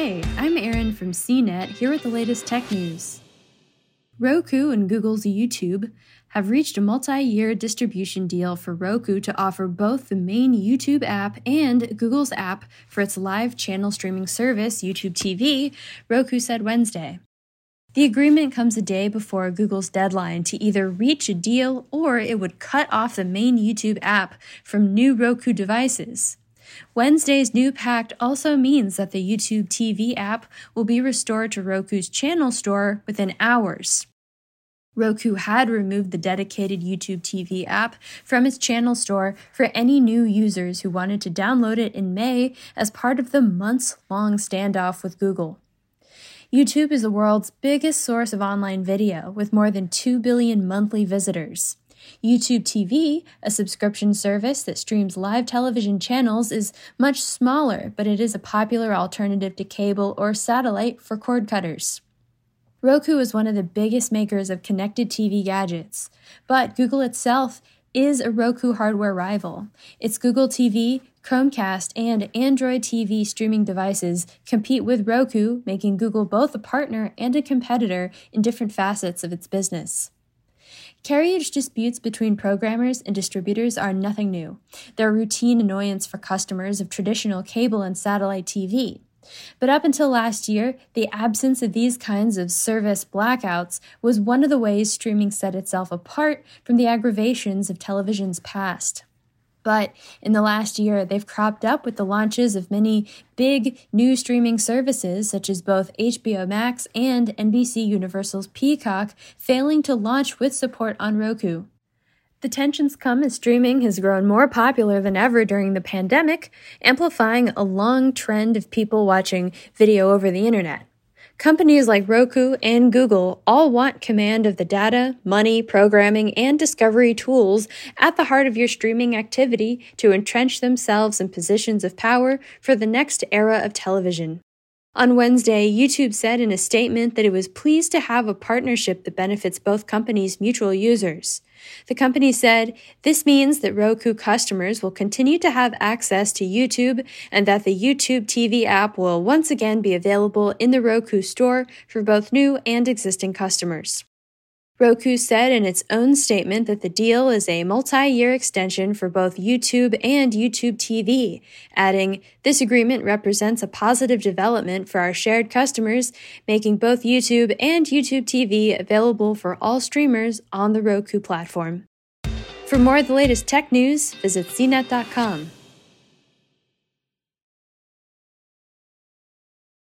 Hey, I'm Erin from CNET here with the latest tech news. Roku and Google's YouTube have reached a multi year distribution deal for Roku to offer both the main YouTube app and Google's app for its live channel streaming service, YouTube TV, Roku said Wednesday. The agreement comes a day before Google's deadline to either reach a deal or it would cut off the main YouTube app from new Roku devices. Wednesday's new pact also means that the YouTube TV app will be restored to Roku's channel store within hours. Roku had removed the dedicated YouTube TV app from its channel store for any new users who wanted to download it in May as part of the months long standoff with Google. YouTube is the world's biggest source of online video, with more than 2 billion monthly visitors. YouTube TV, a subscription service that streams live television channels, is much smaller, but it is a popular alternative to cable or satellite for cord cutters. Roku is one of the biggest makers of connected TV gadgets, but Google itself is a Roku hardware rival. Its Google TV, Chromecast, and Android TV streaming devices compete with Roku, making Google both a partner and a competitor in different facets of its business. Carriage disputes between programmers and distributors are nothing new. They're a routine annoyance for customers of traditional cable and satellite TV. But up until last year, the absence of these kinds of service blackouts was one of the ways streaming set itself apart from the aggravations of television's past. But in the last year, they've cropped up with the launches of many big new streaming services, such as both HBO Max and NBC Universal's Peacock, failing to launch with support on Roku. The tensions come as streaming has grown more popular than ever during the pandemic, amplifying a long trend of people watching video over the internet. Companies like Roku and Google all want command of the data, money, programming, and discovery tools at the heart of your streaming activity to entrench themselves in positions of power for the next era of television. On Wednesday, YouTube said in a statement that it was pleased to have a partnership that benefits both companies' mutual users. The company said, This means that Roku customers will continue to have access to YouTube and that the YouTube TV app will once again be available in the Roku store for both new and existing customers. Roku said in its own statement that the deal is a multi year extension for both YouTube and YouTube TV, adding, This agreement represents a positive development for our shared customers, making both YouTube and YouTube TV available for all streamers on the Roku platform. For more of the latest tech news, visit cnet.com.